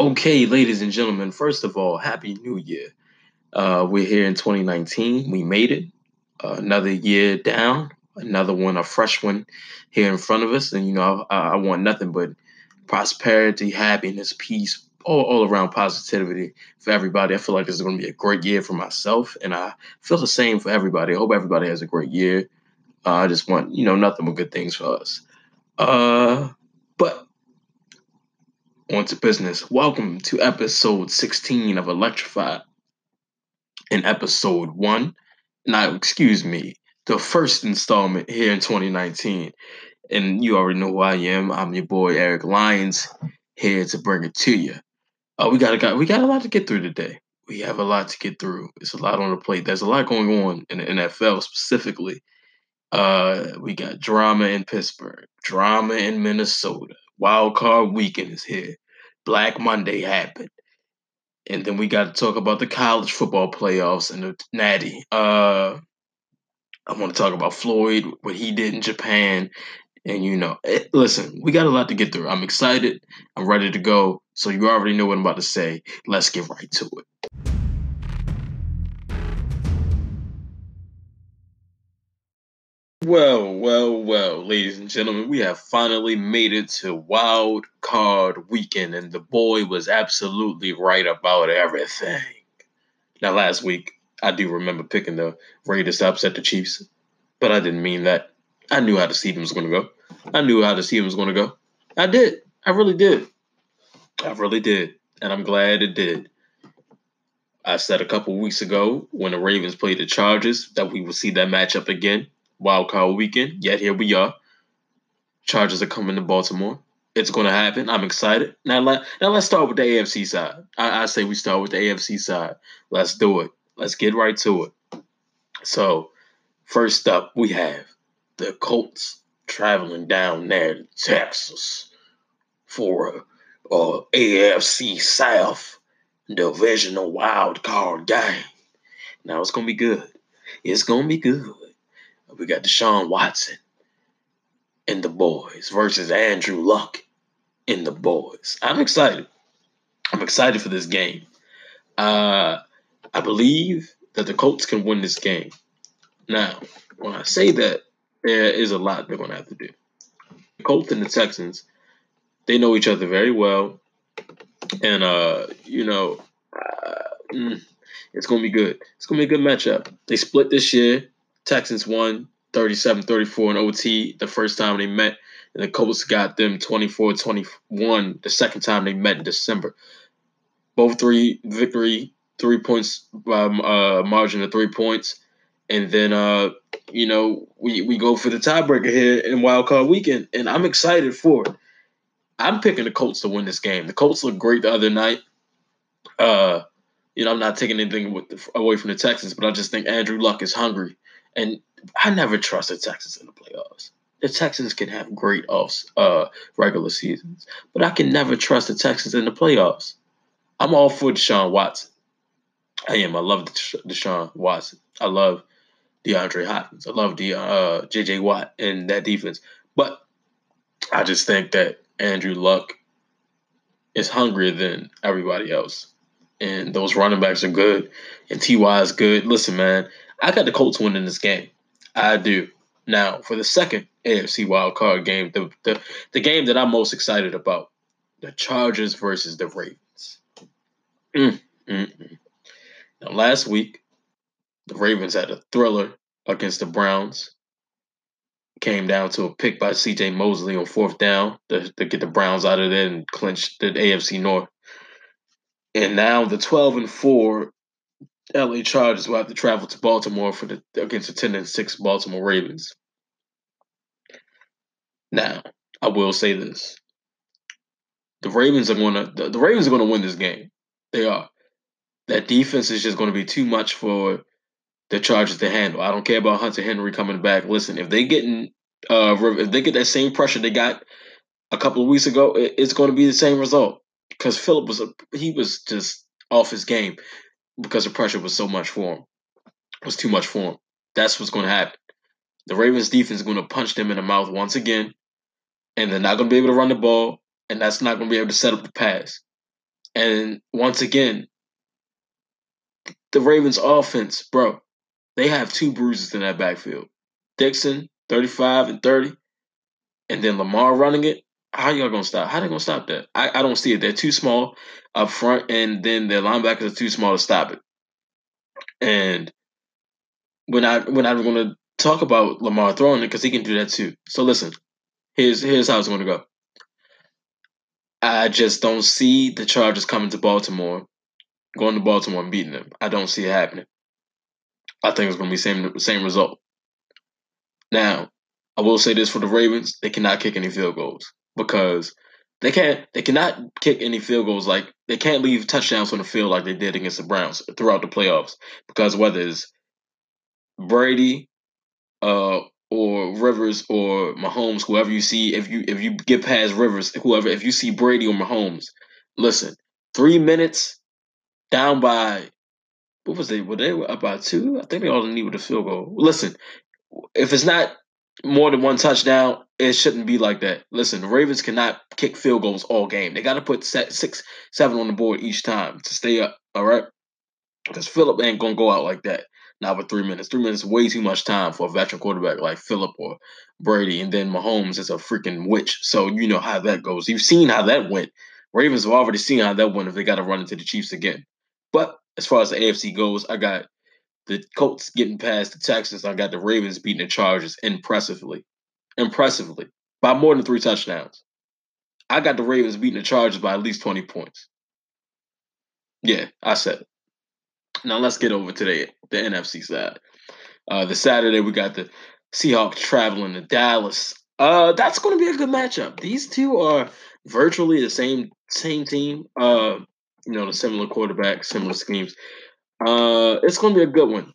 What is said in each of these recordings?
Okay, ladies and gentlemen, first of all, Happy New Year. Uh, we're here in 2019. We made it. Uh, another year down, another one, a fresh one here in front of us. And, you know, I, I want nothing but prosperity, happiness, peace, all, all around positivity for everybody. I feel like this is going to be a great year for myself. And I feel the same for everybody. I hope everybody has a great year. Uh, I just want, you know, nothing but good things for us. Uh, but on to business. Welcome to episode 16 of Electrified. In episode one, now, excuse me, the first installment here in 2019. And you already know who I am. I'm your boy Eric Lyons, here to bring it to you. Uh, we got, a got we got a lot to get through today. We have a lot to get through. It's a lot on the plate. There's a lot going on in the NFL specifically. Uh, we got drama in Pittsburgh, drama in Minnesota. Wild card weekend is here. Black Monday happened. And then we got to talk about the college football playoffs and the Natty. Uh, I want to talk about Floyd, what he did in Japan. And, you know, it, listen, we got a lot to get through. I'm excited. I'm ready to go. So you already know what I'm about to say. Let's get right to it. Well, well, well, ladies and gentlemen, we have finally made it to Wild Card Weekend, and the boy was absolutely right about everything. Now, last week, I do remember picking the Raiders to upset the Chiefs, but I didn't mean that. I knew how the season was going to go. I knew how the season was going to go. I did. I really did. I really did, and I'm glad it did. I said a couple weeks ago when the Ravens played the Chargers that we would see that matchup again wild card weekend. Yet here we are. Chargers are coming to Baltimore. It's going to happen. I'm excited. Now, let, now let's start with the AFC side. I, I say we start with the AFC side. Let's do it. Let's get right to it. So, first up, we have the Colts traveling down there to Texas for uh, a, a AFC South divisional wild card game. Now it's gonna be good. It's gonna be good. We got Deshaun Watson in the boys versus Andrew Luck in the boys. I'm excited. I'm excited for this game. Uh, I believe that the Colts can win this game. Now, when I say that, there is a lot they're going to have to do. The Colts and the Texans, they know each other very well. And, uh, you know, uh, mm, it's going to be good. It's going to be a good matchup. They split this year. Texans won 37 34 in OT the first time they met. And the Colts got them 24 21 the second time they met in December. Both three victory, three points by uh, margin of three points. And then, uh, you know, we, we go for the tiebreaker here in Wild Card Weekend. And I'm excited for it. I'm picking the Colts to win this game. The Colts looked great the other night. Uh, you know, I'm not taking anything the, away from the Texans, but I just think Andrew Luck is hungry. And I never trust the Texans in the playoffs. The Texans can have great offs, uh, regular seasons, but I can never trust the Texans in the playoffs. I'm all for Deshaun Watson. I am. I love Deshaun Watson. I love DeAndre Hopkins. I love the uh, JJ Watt and that defense. But I just think that Andrew Luck is hungrier than everybody else. And those running backs are good. And T.Y. is good. Listen, man, I got the Colts winning this game. I do. Now, for the second AFC wild card game, the, the, the game that I'm most excited about, the Chargers versus the Ravens. Mm, mm, mm. Now, last week, the Ravens had a thriller against the Browns. Came down to a pick by C.J. Mosley on fourth down to, to get the Browns out of there and clinch the AFC North. And now the 12 and 4 LA Chargers will have to travel to Baltimore for the against the 10 and 6 Baltimore Ravens. Now, I will say this. The Ravens are gonna the, the Ravens are gonna win this game. They are. That defense is just gonna be too much for the Chargers to handle. I don't care about Hunter Henry coming back. Listen, if they getting uh if they get that same pressure they got a couple of weeks ago, it's going to be the same result. Because Philip was a, he was just off his game because the pressure was so much for him. Was too much for him. That's what's going to happen. The Ravens defense is going to punch them in the mouth once again, and they're not going to be able to run the ball, and that's not going to be able to set up the pass. And once again, the Ravens offense, bro, they have two bruises in that backfield. Dixon, 35 and 30, and then Lamar running it. How y'all gonna stop? How they gonna stop that? I, I don't see it. They're too small up front, and then their linebackers are too small to stop it. And we're not we're not gonna talk about Lamar throwing it because he can do that too. So listen, here's here's how it's gonna go. I just don't see the Chargers coming to Baltimore, going to Baltimore and beating them. I don't see it happening. I think it's to be same same result. Now, I will say this for the Ravens: they cannot kick any field goals because they can't. They cannot kick any field goals like they can't leave touchdowns on the field like they did against the Browns throughout the playoffs. Because whether it's Brady, uh, or Rivers or Mahomes, whoever you see, if you if you get past Rivers, whoever, if you see Brady or Mahomes, listen, three minutes down by what was they? Were they up by two? I think they all needed a field goal. Listen, if it's not more than one touchdown, it shouldn't be like that. Listen, the Ravens cannot kick field goals all game. They got to put six, seven on the board each time to stay up. All right, because Philip ain't gonna go out like that. Not with three minutes. Three minutes way too much time for a veteran quarterback like Philip or Brady. And then Mahomes is a freaking witch. So you know how that goes. You've seen how that went. Ravens have already seen how that went if they got to run into the Chiefs again. But as far as the AFC goes, I got the Colts getting past the Texans. I got the Ravens beating the Chargers impressively. Impressively. By more than three touchdowns. I got the Ravens beating the Chargers by at least 20 points. Yeah, I said it. Now let's get over to the, the NFC side. Uh, the Saturday we got the Seahawks traveling to Dallas. Uh, that's going to be a good matchup. These two are virtually the same same team. Uh, you know, the similar quarterback, similar schemes. Uh, it's going to be a good one.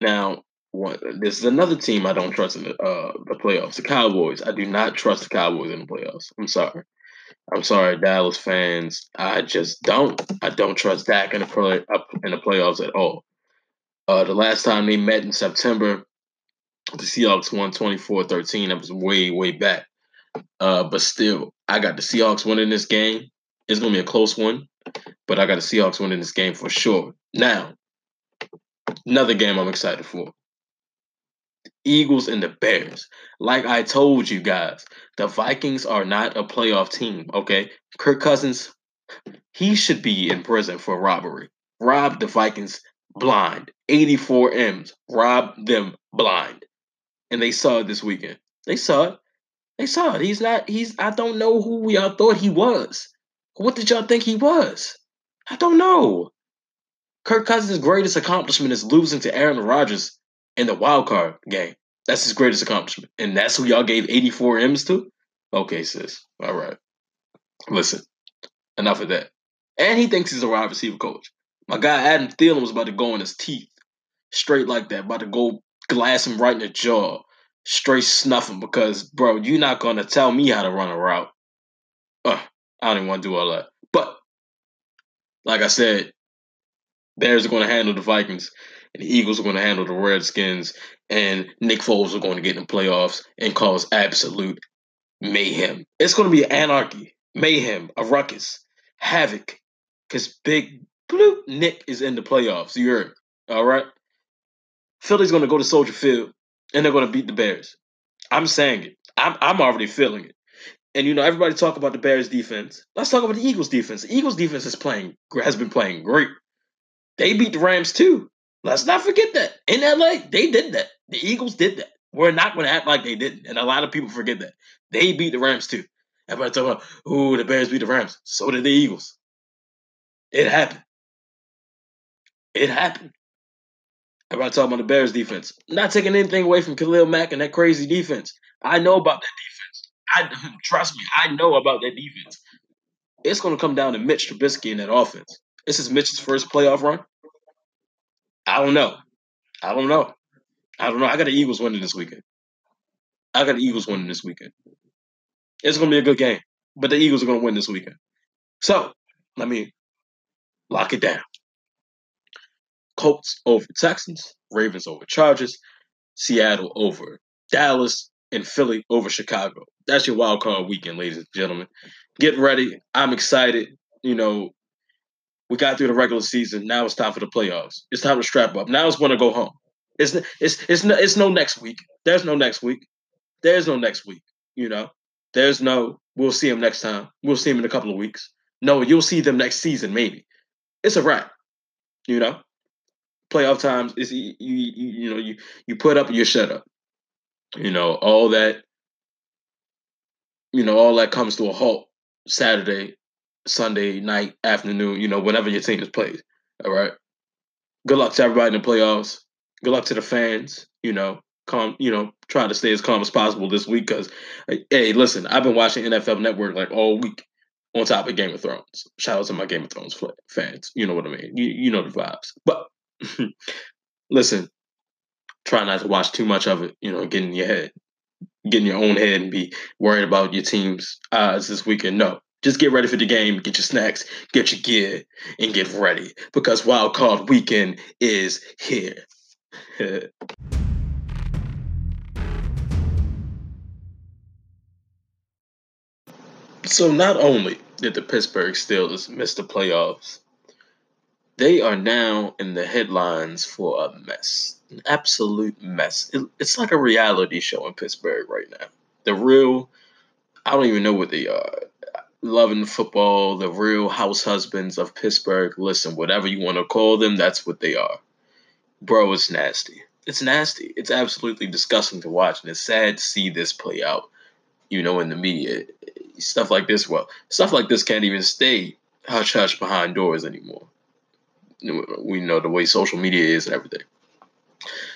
Now, this is another team I don't trust in the, uh, the playoffs. The Cowboys. I do not trust the Cowboys in the playoffs. I'm sorry. I'm sorry, Dallas fans. I just don't. I don't trust Dak in the play up in the playoffs at all. Uh, the last time they met in September, the Seahawks won 24-13. That was way, way back. Uh, but still, I got the Seahawks winning this game. It's gonna be a close one, but I got the Seahawks winning this game for sure. Now, another game I'm excited for. Eagles and the Bears. Like I told you guys, the Vikings are not a playoff team, okay? Kirk Cousins, he should be in prison for robbery. Rob the Vikings blind. 84 M's. Rob them blind. And they saw it this weekend. They saw it. They saw it. He's not, he's, I don't know who y'all thought he was. What did y'all think he was? I don't know. Kirk Cousins' greatest accomplishment is losing to Aaron Rodgers in the wild card game. That's his greatest accomplishment. And that's who y'all gave 84 M's to? Okay, sis. All right. Listen, enough of that. And he thinks he's a wide receiver coach. My guy Adam Thielen was about to go in his teeth. Straight like that. About to go glass him right in the jaw. Straight snuff him because, bro, you're not going to tell me how to run a route. Uh, I don't even want to do all that. But, like I said, Bears are going to handle the Vikings and the Eagles are going to handle the Redskins, and Nick Foles are going to get in the playoffs and cause absolute mayhem. It's going to be anarchy, mayhem, a ruckus, havoc, because Big Blue Nick is in the playoffs. You heard? All right. Philly's going to go to Soldier Field, and they're going to beat the Bears. I'm saying it. I'm I'm already feeling it. And you know, everybody talk about the Bears defense. Let's talk about the Eagles defense. The Eagles defense is playing has been playing great. They beat the Rams too. Let's not forget that. In LA, they did that. The Eagles did that. We're not going to act like they didn't. And a lot of people forget that. They beat the Rams too. Everybody talking about, ooh, the Bears beat the Rams. So did the Eagles. It happened. It happened. Everybody talking about the Bears defense. Not taking anything away from Khalil Mack and that crazy defense. I know about that defense. I trust me, I know about that defense. It's going to come down to Mitch Trubisky in that offense. This is Mitch's first playoff run. I don't know. I don't know. I don't know. I got the Eagles winning this weekend. I got the Eagles winning this weekend. It's gonna be a good game, but the Eagles are gonna win this weekend. So let me lock it down. Colts over Texans, Ravens over Chargers, Seattle over Dallas, and Philly over Chicago. That's your wild card weekend, ladies and gentlemen. Get ready. I'm excited. you know, we got through the regular season. Now it's time for the playoffs. It's time to strap up. Now it's going to go home. It's it's it's no, it's no next week. There's no next week. There's no next week. You know, there's no. We'll see them next time. We'll see them in a couple of weeks. No, you'll see them next season maybe. It's a wrap. You know, playoff times is you, you you know you you put up and you shut up. You know all that. You know all that comes to a halt Saturday, Sunday night, afternoon. You know whenever your team is played. All right. Good luck to everybody in the playoffs. Good luck to the fans. You know, calm. You know, try to stay as calm as possible this week because, uh, hey, listen, I've been watching NFL Network like all week on top of Game of Thrones. Shout out to my Game of Thrones fans. You know what I mean. You you know the vibes. But listen, try not to watch too much of it. You know, get in your head, get in your own head, and be worried about your team's odds this weekend. No, just get ready for the game, get your snacks, get your gear, and get ready because Wild Card Weekend is here. so not only did the Pittsburgh Steelers miss the playoffs, they are now in the headlines for a mess. An absolute mess. It, it's like a reality show in Pittsburgh right now. The real, I don't even know what they are. Loving football, the real house husbands of Pittsburgh. Listen, whatever you want to call them, that's what they are. Bro, it's nasty. It's nasty. It's absolutely disgusting to watch, and it's sad to see this play out, you know, in the media. Stuff like this, well, stuff like this can't even stay hush hush behind doors anymore we know the way social media is and everything.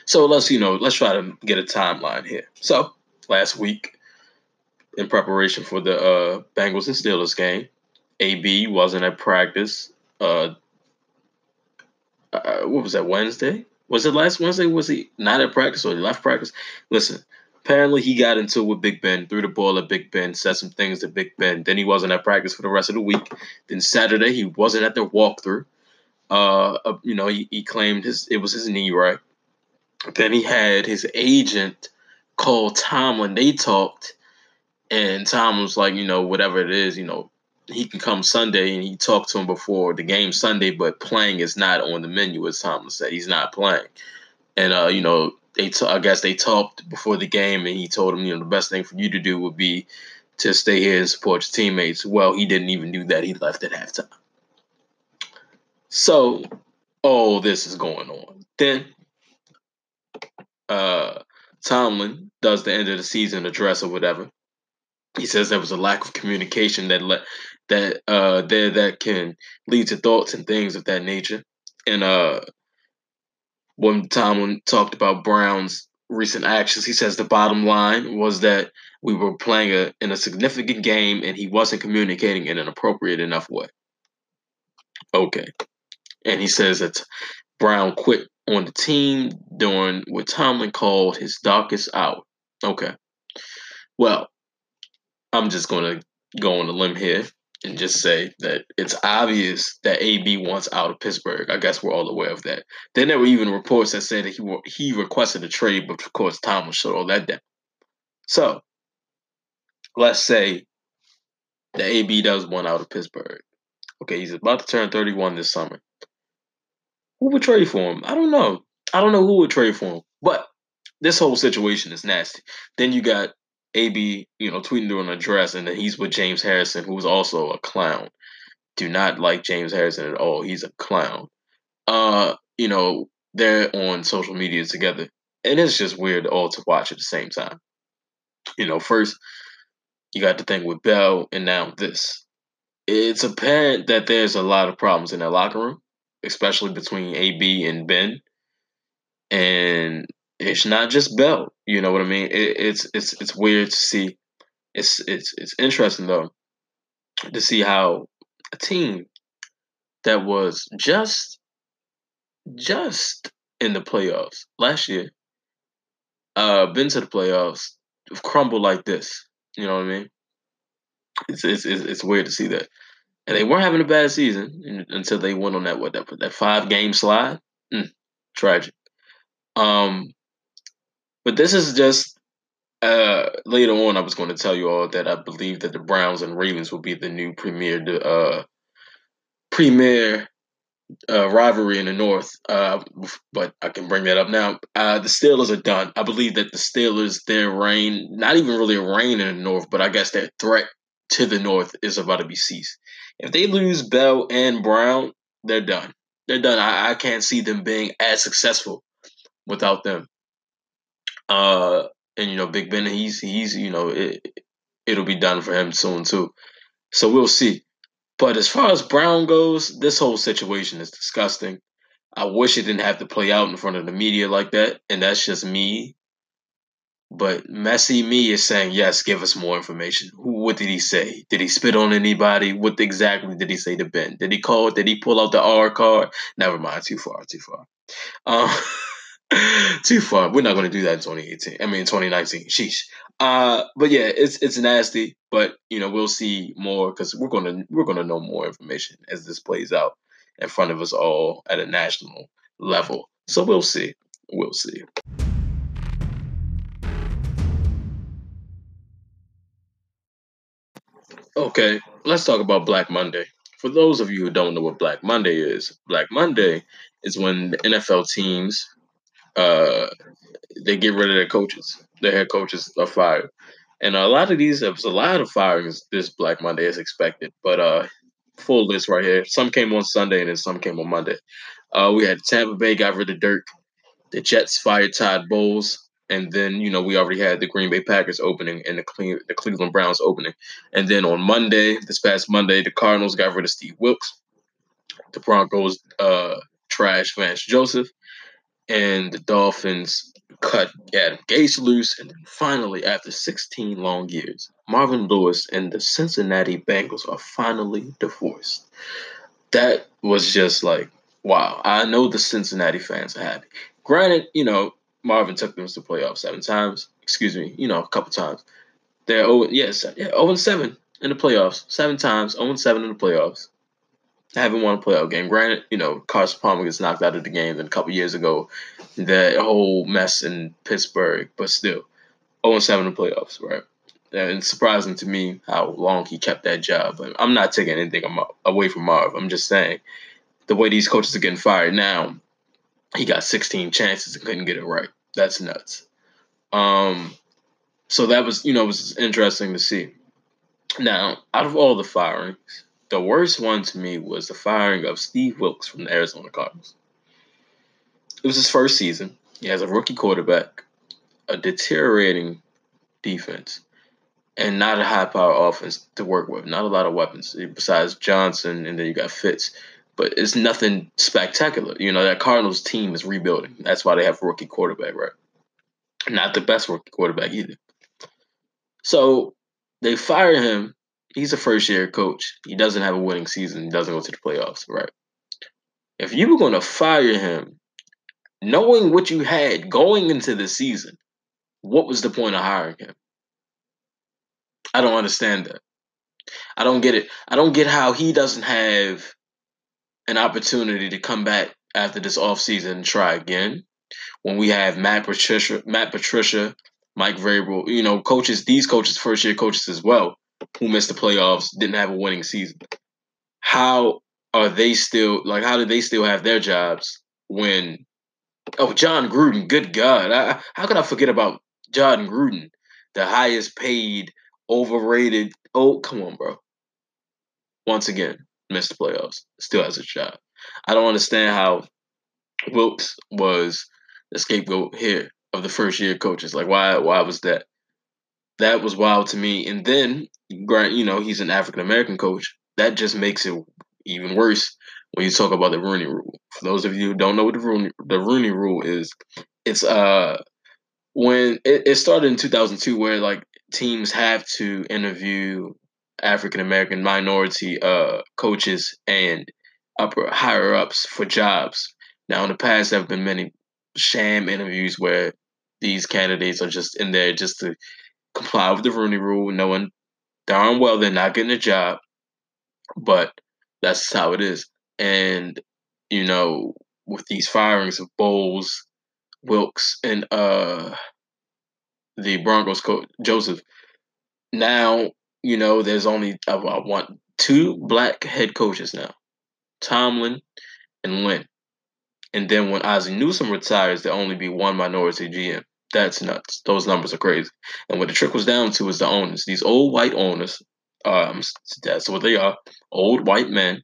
So let's you know let's try to get a timeline here. So last week, in preparation for the uh, Bengals and Steelers game, AB wasn't at practice. Uh, uh, what was that Wednesday? Was it last Wednesday? Was he not at practice or he left practice? Listen, apparently he got into it with Big Ben, threw the ball at Big Ben, said some things to Big Ben. Then he wasn't at practice for the rest of the week. Then Saturday he wasn't at the walkthrough. Uh, uh, you know, he, he claimed his it was his knee, right? Then he had his agent call Tomlin. They talked, and Tom was like, you know, whatever it is, you know, he can come Sunday, and he talked to him before the game Sunday, but playing is not on the menu, as Tomlin said. He's not playing, and uh, you know, they t- I guess they talked before the game, and he told him, you know, the best thing for you to do would be to stay here and support your teammates. Well, he didn't even do that. He left at halftime. So, all this is going on. Then, uh, Tomlin does the end of the season address or whatever. He says there was a lack of communication that let that uh there that can lead to thoughts and things of that nature. And uh, when Tomlin talked about Brown's recent actions, he says the bottom line was that we were playing a, in a significant game and he wasn't communicating in an appropriate enough way. Okay and he says that Brown quit on the team during what Tomlin called his darkest hour. Okay. Well, I'm just going to go on a limb here and just say that it's obvious that AB wants out of Pittsburgh. I guess we're all aware of that. Then there were even reports that said that he he requested a trade, but of course Tomlin shut all that down. So let's say that AB does want out of Pittsburgh. Okay, he's about to turn 31 this summer. Who would trade for him? I don't know. I don't know who would trade for him. But this whole situation is nasty. Then you got AB, you know, tweeting during a dress, and then he's with James Harrison, who's also a clown. Do not like James Harrison at all. He's a clown. Uh, you know, they're on social media together. And it's just weird all to watch at the same time. You know, first you got the thing with Bell, and now this. It's apparent that there's a lot of problems in that locker room especially between AB and Ben. And it's not just Bell. You know what I mean? It, it's it's it's weird to see. It's it's it's interesting though to see how a team that was just just in the playoffs last year, uh, been to the playoffs, crumbled like this. You know what I mean? It's it's it's, it's weird to see that and they weren't having a bad season until they went on that what that that five game slide. Mm, tragic. Um, but this is just uh, later on. I was going to tell you all that I believe that the Browns and Ravens will be the new premier uh, premier uh, rivalry in the North, uh, but I can bring that up now. Uh, the Steelers are done. I believe that the Steelers, their reign, not even really a reign in the North, but I guess their threat to the North is about to be ceased. If they lose Bell and Brown, they're done. They're done. I, I can't see them being as successful without them. Uh, and you know, Big Ben, he's he's you know, it, it'll be done for him soon too. So we'll see. But as far as Brown goes, this whole situation is disgusting. I wish it didn't have to play out in front of the media like that, and that's just me. But messy me is saying, yes, give us more information. What did he say? Did he spit on anybody? What exactly did he say to Ben? Did he call? Did he pull out the R card? Never mind, too far, too far. Um, too far. We're not going to do that in 2018. I mean, 2019. Sheesh. Uh, but yeah, it's it's nasty. But you know, we'll see more because we're gonna we're gonna know more information as this plays out in front of us all at a national level. So we'll see. We'll see. Okay, let's talk about Black Monday. For those of you who don't know what Black Monday is, Black Monday is when the NFL teams uh, they get rid of their coaches. Their head coaches are fired. And a lot of these, a lot of firings this Black Monday as expected. But uh, full list right here. Some came on Sunday and then some came on Monday. Uh, we had Tampa Bay got rid of Dirk. The Jets fired Todd Bowles. And then, you know, we already had the Green Bay Packers opening and the, Cle- the Cleveland Browns opening. And then on Monday, this past Monday, the Cardinals got rid of Steve Wilks. The Broncos uh, trash Vance Joseph and the Dolphins cut Adam Gase loose, and then finally, after 16 long years, Marvin Lewis and the Cincinnati Bengals are finally divorced. That was just like, wow. I know the Cincinnati fans are happy. Granted, you know, Marvin took them to the playoffs seven times. Excuse me, you know, a couple times. They're oh yes, yeah, 0 7 in the playoffs. Seven times, 0 7 in the playoffs I haven't won a playoff game. Granted, you know, Carson Palmer gets knocked out of the game than a couple years ago, that whole mess in Pittsburgh, but still, 0 7 in the playoffs, right? And surprising to me how long he kept that job. But I'm not taking anything away from Marv. I'm just saying the way these coaches are getting fired now, he got 16 chances and couldn't get it right. That's nuts. Um, so that was, you know, was interesting to see. Now, out of all the firings, the worst one to me was the firing of Steve Wilks from the Arizona Cardinals. It was his first season. He has a rookie quarterback, a deteriorating defense, and not a high power offense to work with. Not a lot of weapons besides Johnson, and then you got Fitz. But it's nothing spectacular. You know, that Cardinals team is rebuilding. That's why they have rookie quarterback, right? Not the best rookie quarterback either. So they fire him he's a first year coach. He doesn't have a winning season. He doesn't go to the playoffs, right? If you were going to fire him, knowing what you had going into the season, what was the point of hiring him? I don't understand that. I don't get it. I don't get how he doesn't have an opportunity to come back after this offseason and try again. When we have Matt Patricia, Matt Patricia, Mike Vrabel, you know, coaches, these coaches, first year coaches as well, who missed the playoffs, didn't have a winning season. How are they still like? How do they still have their jobs when? Oh, Jon Gruden. Good God, I, how could I forget about Jon Gruden, the highest paid, overrated? Oh, come on, bro. Once again, missed the playoffs. Still has a shot. I don't understand how Wilks was the scapegoat here of the first year coaches. Like, why? Why was that? That was wild to me. And then Grant, you know, he's an African American coach. That just makes it even worse when you talk about the Rooney Rule. For those of you who don't know what the Rooney the Rooney Rule is, it's uh when it, it started in 2002 where like teams have to interview African American minority uh coaches and upper higher ups for jobs. Now in the past there have been many sham interviews where these candidates are just in there just to comply with the Rooney Rule, knowing darn well they're not getting a job, but that's how it is. And you know, with these firings of Bowles, Wilks, and uh, the Broncos coach Joseph, now you know there's only I, I want two black head coaches now. Tomlin, and Lynn. And then when Ozzie Newsome retires, there'll only be one minority GM. That's nuts. Those numbers are crazy. And what the trickles down to is the owners. These old white owners, um, that's what they are. Old white men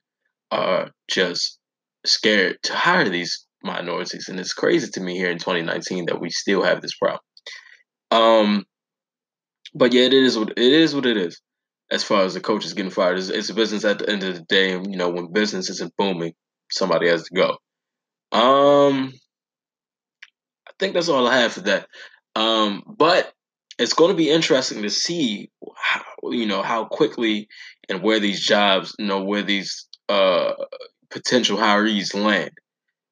are just scared to hire these minorities, and it's crazy to me here in 2019 that we still have this problem. Um, but yeah, it is what it is. What it is. As far as the coaches getting fired, it's, it's a business at the end of the day. And you know, when business isn't booming, somebody has to go. Um, I think that's all I have for that. Um, but it's going to be interesting to see how you know how quickly and where these jobs, you know, where these uh potential hirees land.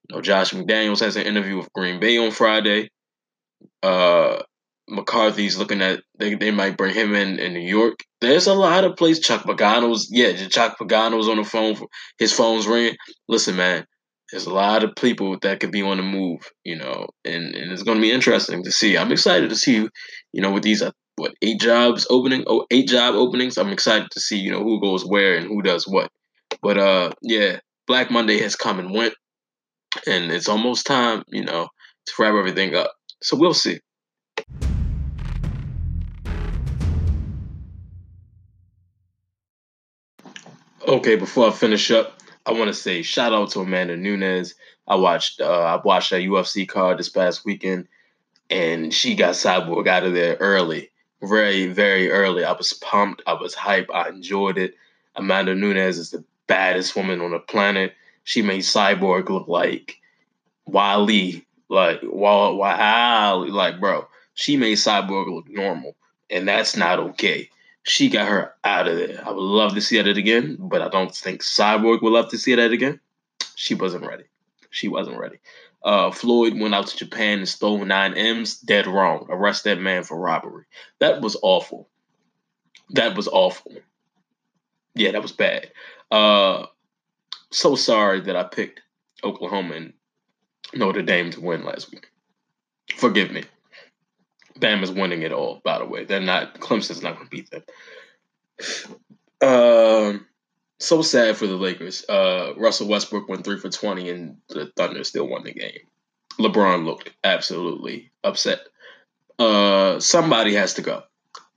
You know, Josh McDaniels has an interview with Green Bay on Friday. Uh, McCarthy's looking at they, they might bring him in in New York. There's a lot of places. Chuck Pagano's yeah, Chuck Pagano's on the phone. His phone's ringing. Listen, man, there's a lot of people that could be on the move, you know, and, and it's going to be interesting to see. I'm excited to see, you know, with these uh, what eight jobs opening, oh eight job openings. I'm excited to see, you know, who goes where and who does what. But uh, yeah, Black Monday has come and went, and it's almost time, you know, to wrap everything up. So we'll see. Okay, before I finish up, I want to say shout out to Amanda Nunes. I watched uh, I watched a UFC card this past weekend, and she got Cyborg out of there early, very very early. I was pumped. I was hyped. I enjoyed it. Amanda Nunes is the baddest woman on the planet. She made Cyborg look like Wally, like wow, like bro. She made Cyborg look normal, and that's not okay she got her out of there. I would love to see that again, but I don't think Cyborg would love to see that again. She wasn't ready. She wasn't ready. Uh, Floyd went out to Japan and stole nine M's. Dead wrong. Arrest that man for robbery. That was awful. That was awful. Yeah, that was bad. Uh, so sorry that I picked Oklahoma and Notre Dame to win last week. Forgive me. Bama's winning it all, by the way. They're not Clemson's not gonna beat them. Um so sad for the Lakers. Uh, Russell Westbrook went three for twenty and the Thunder still won the game. LeBron looked absolutely upset. Uh, somebody has to go.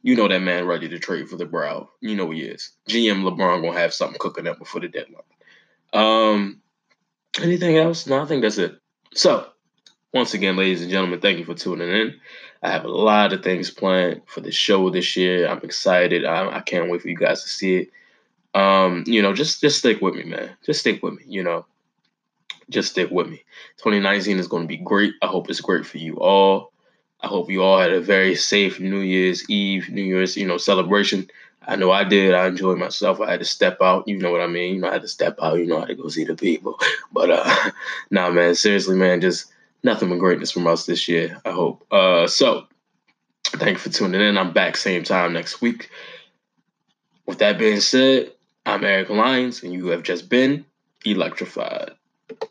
You know that man ready to trade for the brow. You know he is. GM LeBron gonna have something cooking up before the deadline. Um, anything else? No, I think that's it. So once again, ladies and gentlemen, thank you for tuning in. I have a lot of things planned for the show this year. I'm excited. I, I can't wait for you guys to see it. Um, you know, just just stick with me, man. Just stick with me. You know, just stick with me. 2019 is going to be great. I hope it's great for you all. I hope you all had a very safe New Year's Eve, New Year's, you know, celebration. I know I did. I enjoyed myself. I had to step out. You know what I mean? You know, I had to step out. You know, I had to go see the people. But uh, nah, man. Seriously, man. Just nothing but greatness from us this year, I hope. Uh, so, thank you for tuning in. I'm back same time next week. With that being said, I'm Eric Lyons, and you have just been electrified.